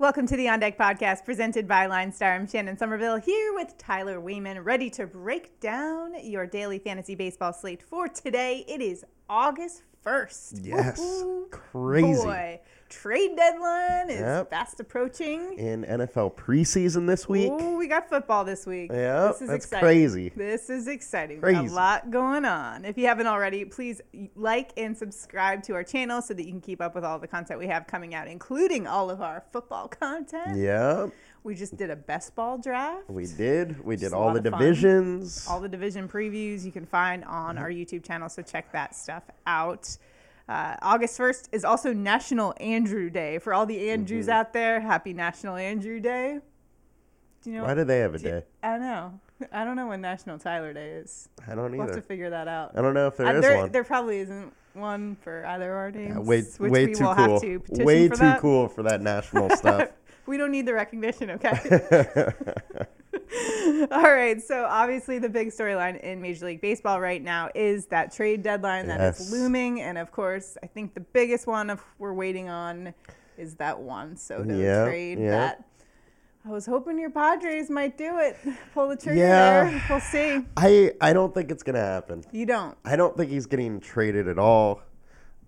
Welcome to the On Deck podcast presented by LineStar. I'm Shannon Somerville here with Tyler Weeman, ready to break down your daily fantasy baseball slate for today. It is August 1st. Yes. Woo-hoo. Crazy. Boy, trade deadline is Yep. fast approaching. In NFL preseason this week. Ooh, we got football this week. Yeah. this is that's exciting. crazy. This is exciting. Crazy. A lot going on. If you haven't already, please like and subscribe to our channel so that you can keep up with all the content we have coming out, including all of our football content. Yep. We just did a best ball draft. We did. We did all the divisions. All the division previews you can find on our YouTube channel, so check that stuff out. Uh, August 1st is also National Andrew Day. For all the Andrews Mm-hmm. out there, happy National Andrew Day. Do you know? Why do they have a do you- day? I know. I don't know when National Tyler Day is. I don't We'll have to figure that out. I don't know if there Uh, is there, one. there probably isn't one for either of our teams. Yeah, way which way we too will cool. have to petition Way for too that. cool for that national stuff. We don't need the recognition, okay? All right. So obviously, the big storyline in Major League Baseball right now is that trade deadline that is looming, and of course, I think the biggest one of we're waiting on is that Juan Soto Yeah, trade. yeah. That I was hoping your Padres might do it, pull the trigger Yeah. there. We'll see. I I don't think it's gonna happen. You don't. I don't think he's getting traded at all.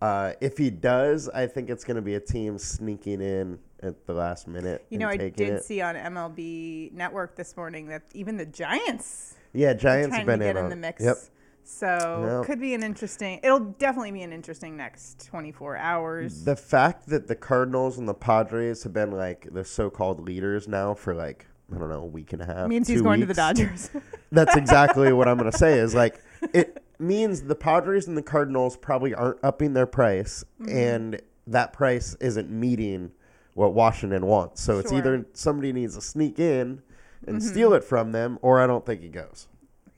Uh, if he does, I think it's gonna be a team sneaking in at the last minute. You know, I did it. see on MLB Network this morning that even the Giants Yeah, Giants have to been get in, in the mix. Yep. So Yep. could be an interesting. It'll definitely be an interesting next 24 hours. The fact that the Cardinals and the Padres have been like the so-called leaders now for like I don't know a week and a half. means he's going to the. Dodgers. That's exactly what I'm gonna say. Is like it means the Padres and the Cardinals probably aren't upping their price, Mm-hmm. and that price isn't meeting what Washington wants. So it's Sure. Mm-hmm. either somebody needs to sneak in and steal it from them, or I don't think he goes.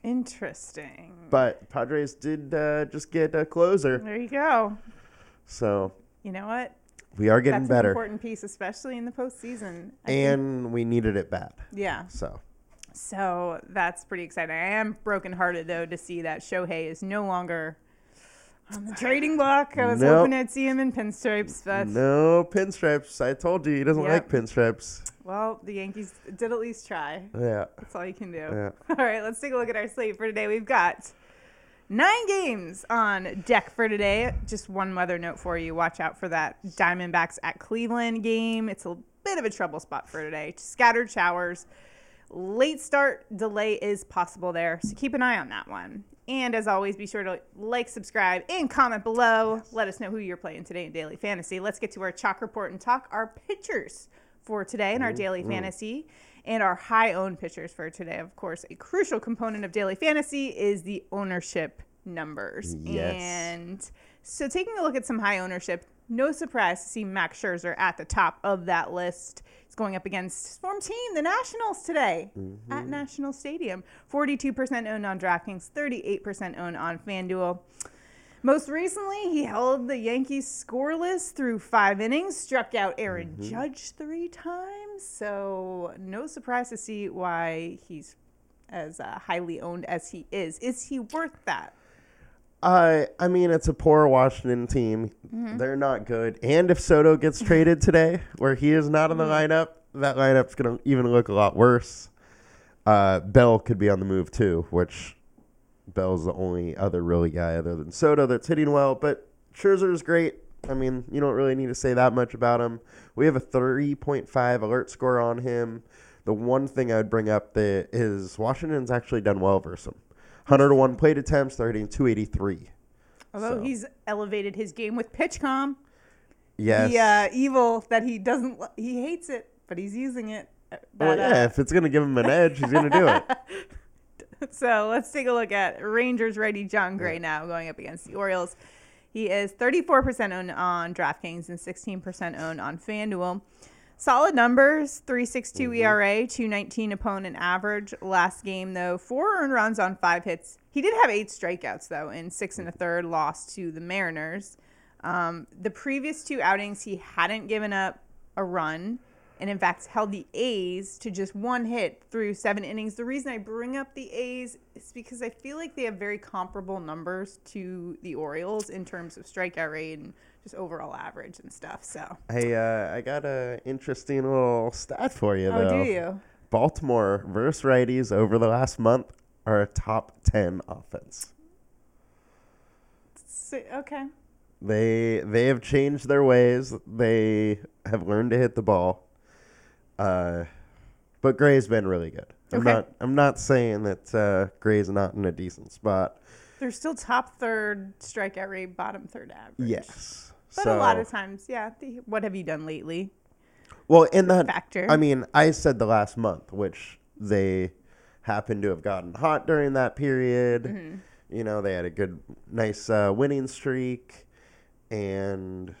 Interesting. But Padres did uh, just get a closer, There you go. so You know what? we are getting That's better, an important piece, especially in the postseason. I think- and we needed it bad. yeah. So So that's pretty exciting. I am brokenhearted though to see that Shohei is no longer on the trading block. I was Nope. hoping I'd see him in pinstripes, but no pinstripes. I told you he doesn't Yep. like pinstripes. well, the Yankees did at least try. Yeah. That's all you can do. Yeah. All right, let's take a look at our slate for today. We've got nine games on deck for today. Just one weather note for you. Watch out for that Diamondbacks at Cleveland game. It's a bit of a trouble spot for today. Scattered showers. Late start delay is possible there, so keep an eye on that one. And as always, be sure to like, subscribe, and comment below. Let us know who you're playing today in Daily Fantasy. Let's get to our chalk report and talk our pitchers for today in our mm-hmm. Daily mm. Fantasy and our high owned pitchers for today. Of course, a crucial component of Daily Fantasy is the ownership numbers. Yes. And so taking a look at some high ownership, no surprise to see Max Scherzer at the top of that list. He's going up against his former team, the Nationals, today at National Stadium. 42% owned on DraftKings, 38% owned on FanDuel. Most recently, he held the Yankees scoreless through five innings, struck out Aaron Judge three times. So, no surprise to see why he's as uh, highly owned as he is. Is he worth that? I I mean, it's a poor Washington team. Mm-hmm. They're not good. And if Soto gets traded today, where he is not in the Mm-hmm. lineup, that lineup's gonna even look a lot worse. Uh, Bell could be on the move too, which Bell's the only other really guy other than Soto that's hitting well. But Scherzer's great. I mean, you don't really need to say that much about him. We have a 3.5 alert score on him. The one thing I would bring up that is Washington's actually done well versus him. 101 plate attempts, hitting 283. Although So- he's elevated his game with PitchCom, Yes. the uh, evil that he doesn't, he hates it, but he's using it. Uh, well, yeah, uh, if it's going to give him an edge, he's going to do it. So let's take a look at Rangers righty Jon Gray now going up against the Orioles. He is 34% owned on DraftKings and 16% owned on FanDuel. Solid numbers 362 ERA, 219 opponent average. Last game, though, four earned runs on five hits. He did have eight strikeouts, though, in six and a third, lost to the Mariners. Um, the previous two outings, he hadn't given up a run and in fact held the A's to just one hit through seven innings. The reason I bring up the A's is because I feel like they have very comparable numbers to the Orioles in terms of strikeout rate and just overall average and stuff. So, Hey, uh, I got a interesting little stat for you, oh, though. do you? Baltimore versus righties over the last month are a top 10 offense. So, okay. They they have changed their ways. They have learned to hit the ball. Uh, but Gray's been really good. I'm Okay. not I'm not saying that uh, Gray's not in a decent spot. They're still top third strikeout rate, bottom third average. Yes. But a lot of times, yeah. The, what have you done lately? well, in that Factor. I mean, I said the last month, which they happened to have gotten hot during that period. Mm-hmm. You know, they had a good, nice uh, winning streak, and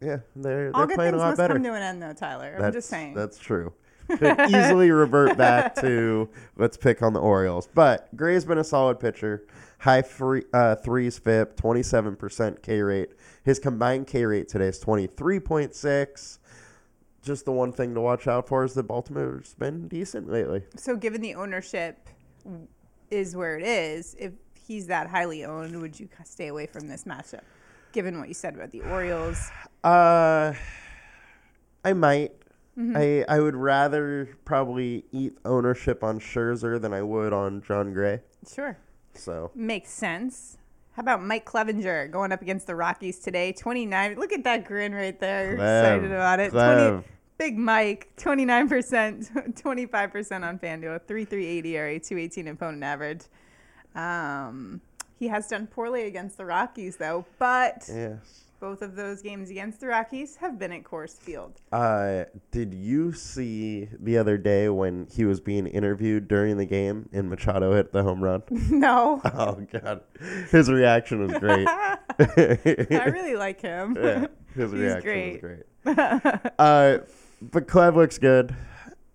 yeah, they're All they're good playing things a lot must better. come to an end, though, Tyler. I'm That's, just saying. That's true. Could easily revert back to let's pick on the Orioles. But Gray's been a solid pitcher. High free, uh, threes FIP, 27% K rate. His combined K rate today is 23.6. Just the one thing to watch out for is that Baltimore's been decent lately. So, given the ownership is where it is, if he's that highly owned, would you stay away from this matchup? Given what you said about the Orioles, Uh, I might. Mm-hmm. I I would rather probably eat ownership on Scherzer than I would on Jon Gray. sure, So makes sense. How about Mike Clevinger going up against the Rockies today? Twenty nine. Look at that grin right there. Clev, excited about it. Clev. Twenty. Big Mike, twenty nine percent, twenty five percent on FanDuel, three three eighty ERA, two eighteen opponent average. Um, he has done poorly against the Rockies though, but yes. Both of those games against the Rockies have been at Coors Field. Uh, did you see the other day when he was being interviewed during the game and Machado hit the home run? no, Oh God, his reaction was great. I really like him. yeah, his He's reaction great. was great. uh, but Clev looks good.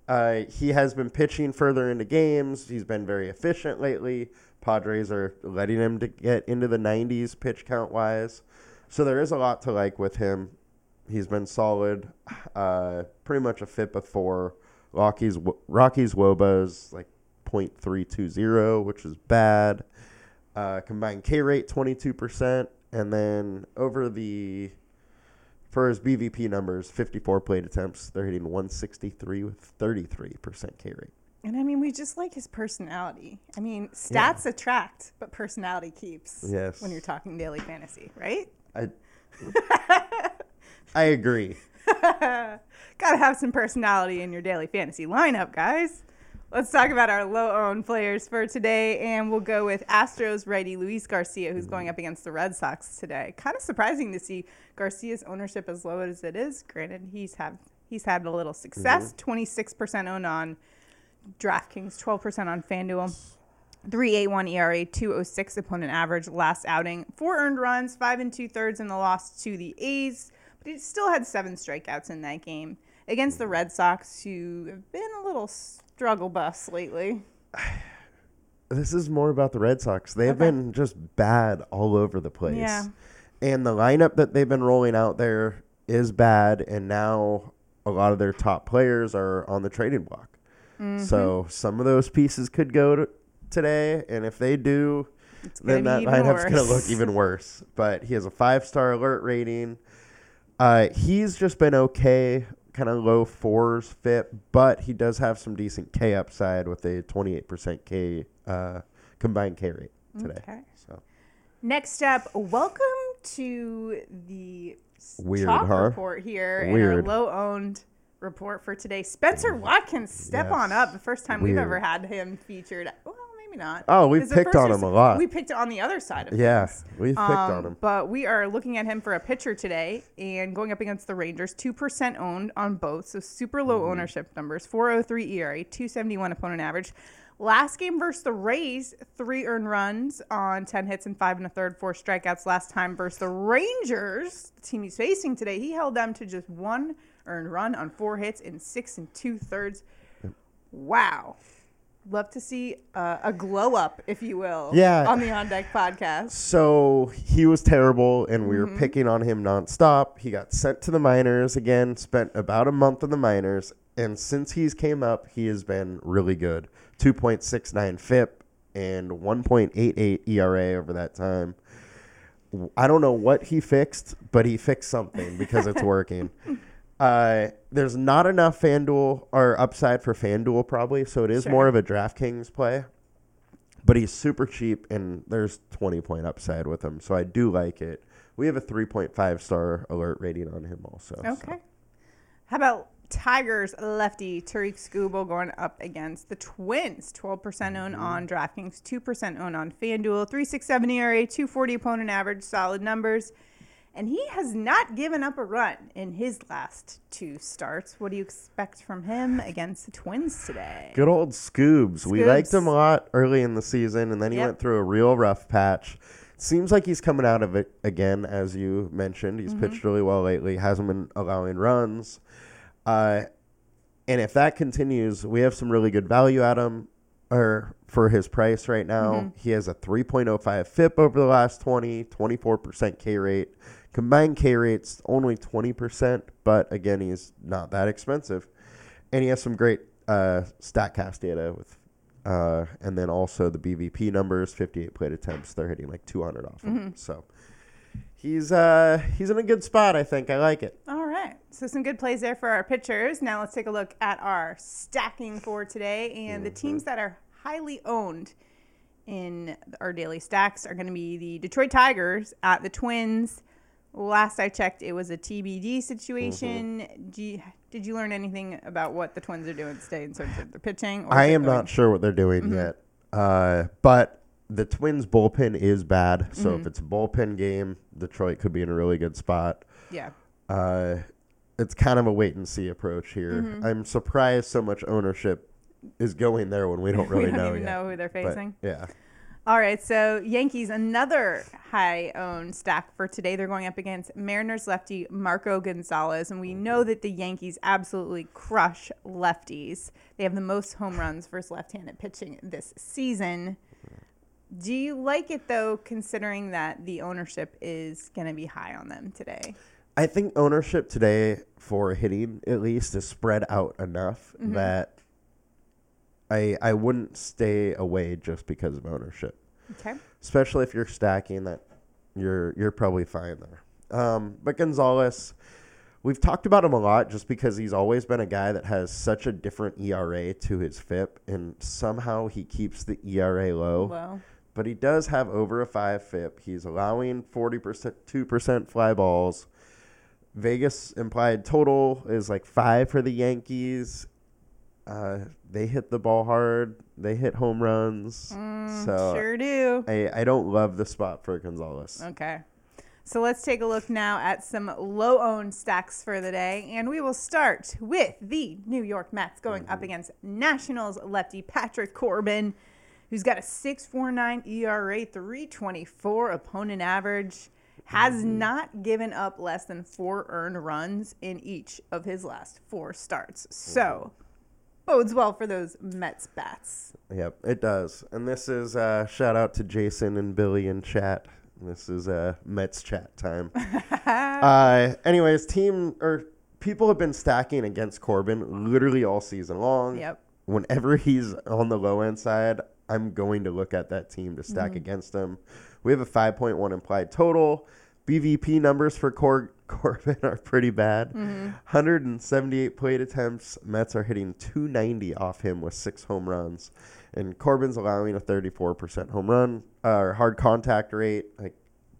Uh, he has been pitching further into games. He's been very efficient lately. Padres are letting him to get into the 90s pitch count wise. So there is a lot to like with him. He's been solid. Uh, pretty much a fit before. four. Rockies Rockies wOBAs like .320, which is bad. Uh, combined K rate 22%. And then over the for his BVP numbers, 54 plate attempts, they're hitting 163 with 33% K rate. And I mean, we just like his personality. I mean, stats attract, but personality keeps. Yes. When you're talking daily fantasy, right? I I agree. Gotta have some personality in your daily fantasy lineup, guys. Let's talk about our low owned players for today, and we'll go with Astros righty Luis Garcia, who's going mm-hmm. up against the Red Sox today. Kind of surprising to see Garcia's ownership as low as it is. Granted, he's had he's had a little success. Mm-hmm. 26 percent owned on DraftKings, twelve percent on FanDuel. 381 ERA, 206 opponent average last outing. Four earned runs, five and two thirds in the loss to the A's, but he still had seven strikeouts in that game against the Red Sox, who have been a little struggle bus lately. This is more about the Red Sox. They've Okay. been just bad all over the place. Yeah. And the lineup that they've been rolling out there is bad, and now a lot of their top players are on the trading block. Mm-hmm. So some of those pieces could go to today, and if they do, then that lineup's going to look even worse. But he has a five star alert rating. Uh, he's just been okay, kind of low fours fit, but he does have some decent K upside with a 28% K uh, combined K rate today. Okay. So Next up, welcome to the Weird, huh? report here in Weird. our low owned report for today. Spencer Watkins, step on up. The first time we've ever had him featured. Well, maybe not. Oh, we've picked on him a lot. We picked on the other side of yeah, things. we've picked on Um, him. But we are looking at him for a pitcher today and going up against the Rangers. 2% owned on both. So super low Mm-hmm. ownership numbers. 403 ERA, 271 opponent average. Last game versus the Rays, three earned runs on 10 hits and five and a third, four strikeouts. Last time versus the Rangers, the team he's facing today, he held them to just one earned run on four hits in six and two thirds. Wow. Love to see uh, a glow up, if you will, Yeah. on the On Deck podcast. So he was terrible, and we Mm-hmm. were picking on him nonstop. He got sent to the minors again, spent about a month in the minors, and since he's came up, he has been really good. 2.69 FIP and 1.88 ERA over that time. I don't know what he fixed, but he fixed something because it's working. Uh, there's not enough FanDuel or upside for FanDuel probably, so it is Sure. more of a DraftKings play. But he's super cheap, and there's 20 point upside with him, so I do like it. We have a 3.5 star alert rating on him also. so. Okay. How about Tigers lefty Tarik Skubal going up against the Twins? 12% owned Mm-hmm. on DraftKings, 2% owned on FanDuel, 367 ERA, 240 opponent average, solid numbers. And he has not given up a run in his last two starts. What do you expect from him against the Twins today? Good old Scoobs. We liked him a lot early in the season, and then he Yep. went through a real rough patch. Seems like he's coming out of it again, as you mentioned. He's pitched really well lately, hasn't been allowing runs. Uh, and if that continues, we have some really good value at him or for his price right now. He has a 3.05 FIP over the last 20, 24% K rate. Combined K rate's only 20%, but again, he's not that expensive. And he has some great uh, StatCast data with, uh, and then also the BVP numbers, 58 plate attempts. They're hitting like 200 off him. So he's uh, he's in a good spot, I think. I like it. All right. So some good plays there for our pitchers. Now let's take a look at our stacking for today. And the teams that are highly owned in our daily stacks are going to be the Detroit Tigers at the Twins. Last I checked, it was a TBD situation. Do you, did you learn anything about what the Twins are doing today in terms of their pitching? or I am not sure what they're doing yet. Uh, but the Twins bullpen is bad. So if it's a bullpen game, Detroit could be in a really good spot. Yeah. Uh, it's kind of a wait and see approach here. I'm surprised so much ownership is going there when we don't really we don't know even yet. know who they're But, facing. yeah. All right, so Yankees, another high owned stack for today. They're going up against Mariners lefty Marco Gonzalez, and we know that the Yankees absolutely crush lefties. They have the most home runs versus left handed pitching this season. Do you like it though, considering that the ownership is going to be high on them today? I think ownership today for hitting at least is spread out enough Mm-hmm. that I I wouldn't stay away just because of ownership. Okay. especially if you're stacking that you're you're probably fine there. Um, but Gonzalez, we've talked about him a lot just because he's always been a guy that has such a different ERA to his FIP, and somehow he keeps the ERA low. Well, But he does have over a five FIP. He's allowing forty percent, two percent fly balls. Vegas implied total is like five for the Yankees. Uh, they hit the ball hard. They hit home runs. so Mm, sure do. I, I don't love the spot for Gonzalez. Okay. So let's take a look now at some low owned stacks for the day. And we will start with the New York Mets going up against Nationals lefty Patrick Corbin, who's got a 6.49 ERA, 324 opponent average, has not given up less than four earned runs in each of his last four starts. So bodes well for those Mets bats. Yep, it does. And this is uh, shout out to Jason and Billy in chat. This is uh, Mets chat time. uh, anyways, team or people have been stacking against Corbin literally all season long. Yep. Whenever he's on the low end side, I'm going to look at that team to stack against him. We have a 5.1 implied total. BVP numbers for Cor- Corbin are pretty bad. 178 plate attempts. Mets are hitting 290 off him with six home runs. And Corbin's allowing a 34% home run or hard contact rate. Like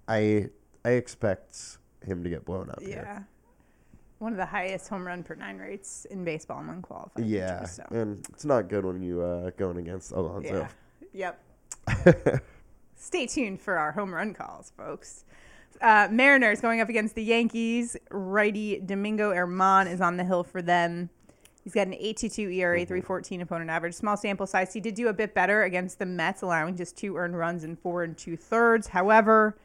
I I expect him to get blown up Yeah. here. One of the highest home run per nine rates in baseball among qualified Yeah. pitchers. So. And it's not good when you uh going against Alonso. Yeah. Yep. Stay tuned for our home run calls, folks. Uh, Mariners going up against the Yankees. Righty Domingo Germán is on the hill for them. He's got an 8.22 ERA, 314 opponent average. Small sample size. He did do a bit better against the Mets, allowing just two earned runs in four and two thirds. However,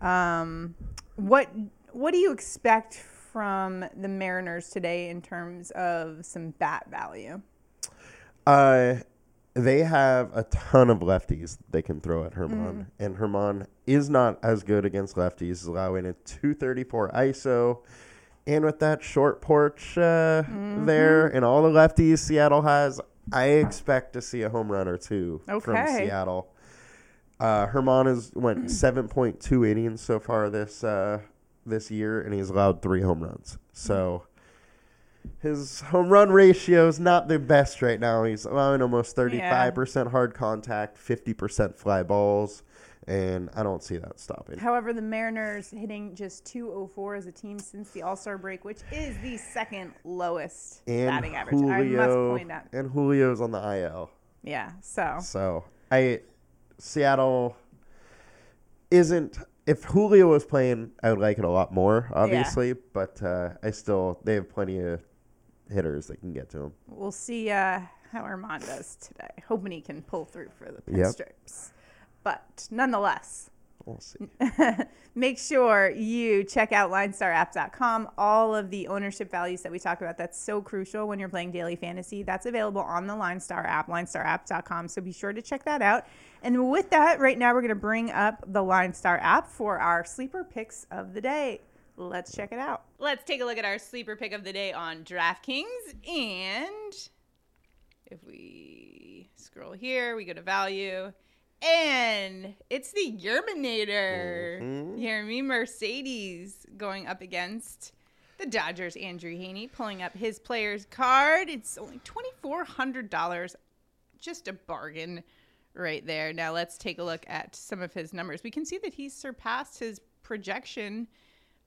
um, what what do you expect from the Mariners today in terms of some bat value? Uh, they have a ton of lefties they can throw at Germán, and Germán is not as good against lefties, allowing a 234 ISO. And with that short porch uh, there and all the lefties Seattle has, I expect to see a home run or two from Seattle. Uh, Germán has went seven point two innings so far this uh, this year, and he's allowed three home runs. So his home run ratio is not the best right now. He's allowing almost thirty five percent hard contact, fifty percent fly balls, and I don't see that stopping. However, the Mariners hitting just 204 as a team since the All Star break, which is the second lowest And batting average. Julio, I must point out. and Julio's on the IL. Yeah. So So I Seattle isn't. If Julio was playing, I would like it a lot more, obviously. But uh, I still they have plenty of hitters that can get to him. we'll see uh, how Armand does today. Hoping he can pull through for the Yep. pinstripes. But nonetheless, We'll see. make sure you check out linestarapp.com. All of the ownership values that we talk about, that's so crucial when you're playing daily fantasy. That's available on the Linestar app, linestarapp.com. So be sure to check that out. And with that, right now we're going to bring up the Linestar app for our sleeper picks of the day. Let's check it out. Let's take a look at our sleeper pick of the day on DraftKings. And if we scroll here, we go to value. And it's the Yerminator. Mhm. Yermín Mercedes going up against the Dodgers. Andrew Heaney pulling up his player's card. It's only $2,400. Just a bargain right there. Now let's take a look at some of his numbers. We can see that he's surpassed his projection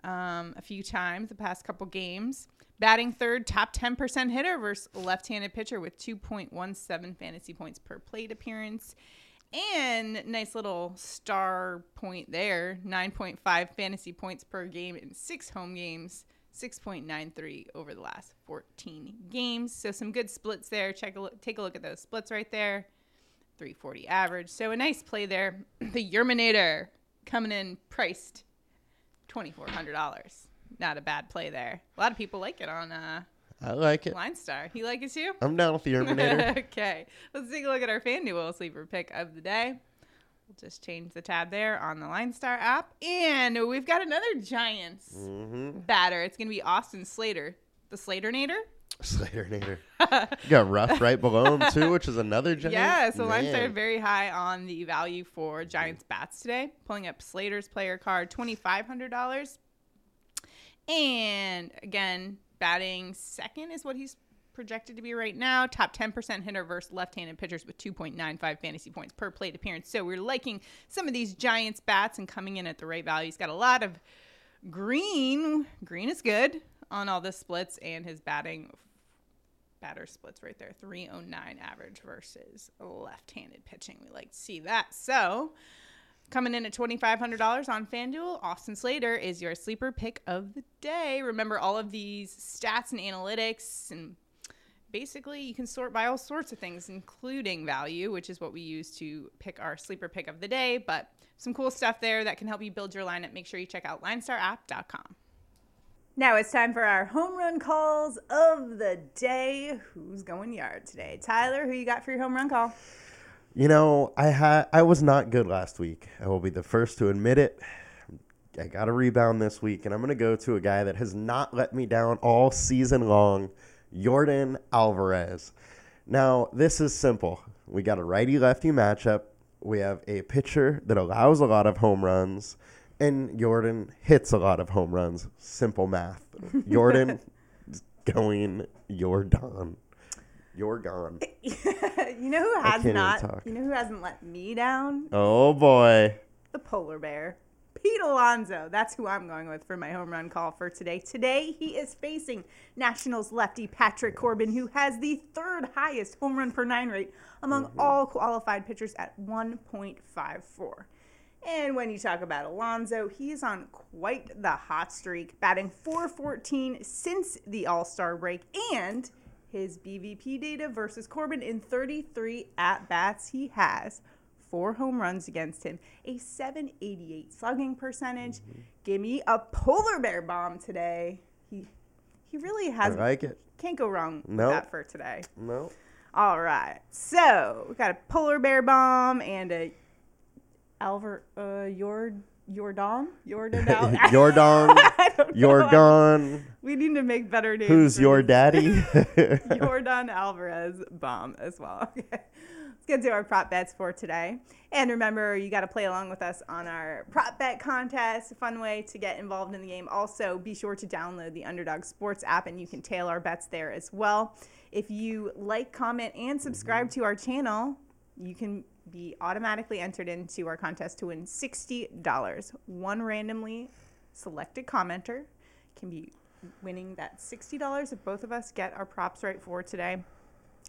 um, a few times the past couple games. Batting third, top 10% hitter versus left handed pitcher with 2.17 fantasy points per plate appearance. And nice little star point there 9.5 fantasy points per game in six home games, 6.93 over the last 14 games. So some good splits there. Check a look, take a look at those splits right there. 340 average. So a nice play there. The Yerminator coming in priced $2,400. Not a bad play there. A lot of people like it on uh, I like it. LineStar. You like it too? I'm down with the Terminator. okay. Let's take a look at our FanDuel sleeper pick of the day. We'll just change the tab there on the LineStar app. And we've got another Giants mm-hmm. batter. It's going to be Austin Slater. The Slater Slaternator? Slaternator. you got Ruf right below him too, which is another giant. Yeah, so LineStar Man. very high on the value for Giants bats today. Pulling up Slater's player card, $2,500. And again, batting second is what he's projected to be right now. Top 10% hitter versus left-handed pitchers with 2.95 fantasy points per plate appearance. So we're liking some of these Giants bats and coming in at the right value. He's got a lot of green. Green is good on all the splits and his batting batter splits right there 309 average versus left-handed pitching. We like to see that. So Coming in at $2,500 on FanDuel, Austin Slater is your sleeper pick of the day. Remember, all of these stats and analytics, and basically, you can sort by all sorts of things, including value, which is what we use to pick our sleeper pick of the day. But some cool stuff there that can help you build your lineup. Make sure you check out linestarapp.com. Now it's time for our home run calls of the day. Who's going yard today? Tyler, who you got for your home run call? You know, I had I was not good last week. I will be the first to admit it. I got a rebound this week, and I'm going to go to a guy that has not let me down all season long, Yordan Alvarez. Now, this is simple. We got a righty lefty matchup. We have a pitcher that allows a lot of home runs, and Yordan hits a lot of home runs. Simple math. Yordan going, you're done. You're gone. you know who has even. You know who hasn't let me down? Oh boy. The polar bear. Pete Alonso. That's who I'm going with for my home run call for today. Today, he is facing Nationals lefty Patrick Corbin, who has the third highest home run per nine rate among Mm-hmm. all qualified pitchers at 1.54. And when you talk about Alonso, he is on quite the hot streak, batting 414 since the All Star break. And his BVP data versus Corbin in 33 at bats, he has four home runs against him, a 788 slugging percentage. Mm-hmm. Give me a polar bear bomb today. He he really has I like it. can't go wrong with Nope. that for today. No. All right. So we got a polar bear bomb and a Alvar uh Yord Jordan? Jordan? Al- Your dong, your know. We need to make better names. Who's your these. daddy? Yordan Alvarez bomb as well. Okay. Let's get to our prop bets for today. And remember, you got to play along with us on our prop bet contest. A fun way to get involved in the game. Also, be sure to download the Underdog Sports app and you can tail our bets there as well. If you like, comment, and subscribe to our channel, you can be automatically entered into our contest to win $60. One randomly selected commenter can be winning that $60 if both of us get our props right for today.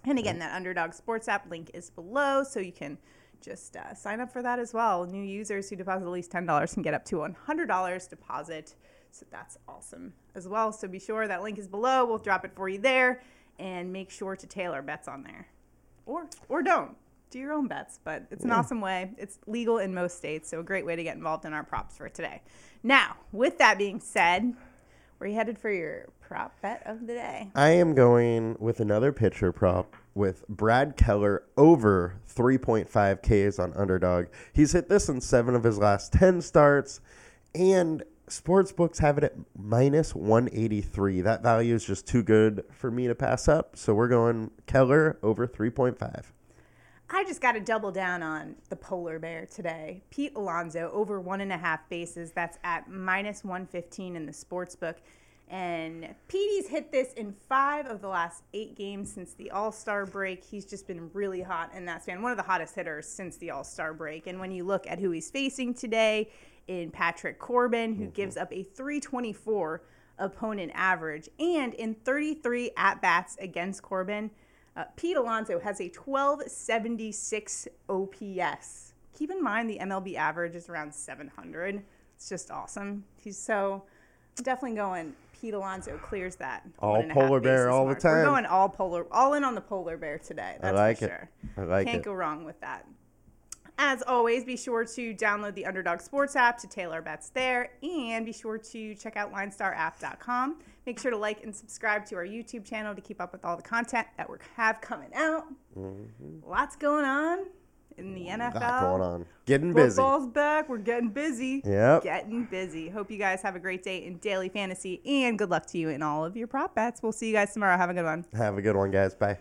And again, that Underdog Sports app link is below, so you can just uh, sign up for that as well. New users who deposit at least $10 can get up to $100 deposit. So that's awesome as well. So be sure that link is below. We'll drop it for you there. And make sure to tailor bets on there. Or, or don't. Do your own bets, but it's an awesome way. It's legal in most states, so a great way to get involved in our props for today. Now, with that being said, where are you headed for your prop bet of the day? I am going with another pitcher prop with Brad Keller over 3.5 Ks on underdog. He's hit this in seven of his last 10 starts, and sports books have it at minus 183. That value is just too good for me to pass up. So we're going Keller over 3.5. I just got to double down on the polar bear today. Pete Alonso over one and a half bases. That's at minus 115 in the sports book. And Petey's hit this in five of the last eight games since the All Star break. He's just been really hot in that span, one of the hottest hitters since the All Star break. And when you look at who he's facing today in Patrick Corbin, who mm-hmm. gives up a 324 opponent average, and in 33 at bats against Corbin, uh, Pete Alonso has a 1276 OPS. Keep in mind the MLB average is around 700. It's just awesome. He's so I'm definitely going. Pete Alonso clears that. All one and a half polar bear all the mark. We're time. going all polar, all in on the polar bear today. That's like for it. sure. I like Can't it. go wrong with that. As always, be sure to download the Underdog Sports app to tailor bets there, and be sure to check out LineStarApp.com. Make sure to like and subscribe to our YouTube channel to keep up with all the content that we have coming out. Lots going on in the NFL. Mm-hmm. Lot going on. Getting busy. Football's back. We're getting busy. Yep. Getting busy. Hope you guys have a great day in daily fantasy, and good luck to you in all of your prop bets. We'll see you guys tomorrow. Have a good one. Have a good one, guys. Bye.